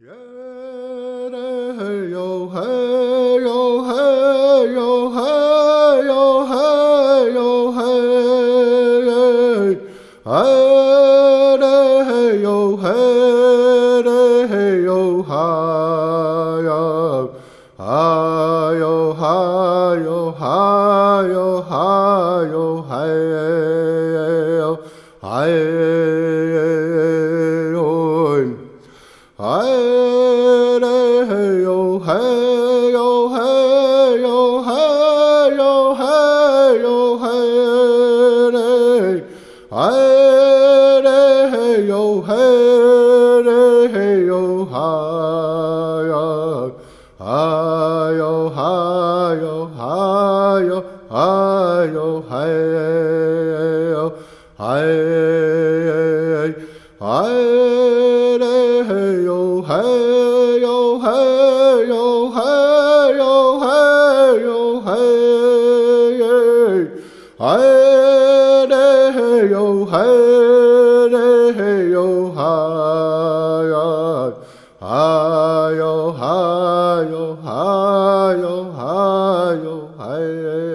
耶 Hey, hey, yo, hey, yo, hey, yo, hey, yo, hey, yo, hey, hey, hey, yo, hey, hey, yo, hi, hi, yo, hi, yo, hi, yo, hi, yo, hi, yo, hi. 哎嘞嘿哟嘿哟嘿哟嘿哟嘿哟嘿，哎嘞嘿哟嘿嘞嘿哟哈呀，哈哟哈哟哈哟哈哟嗨。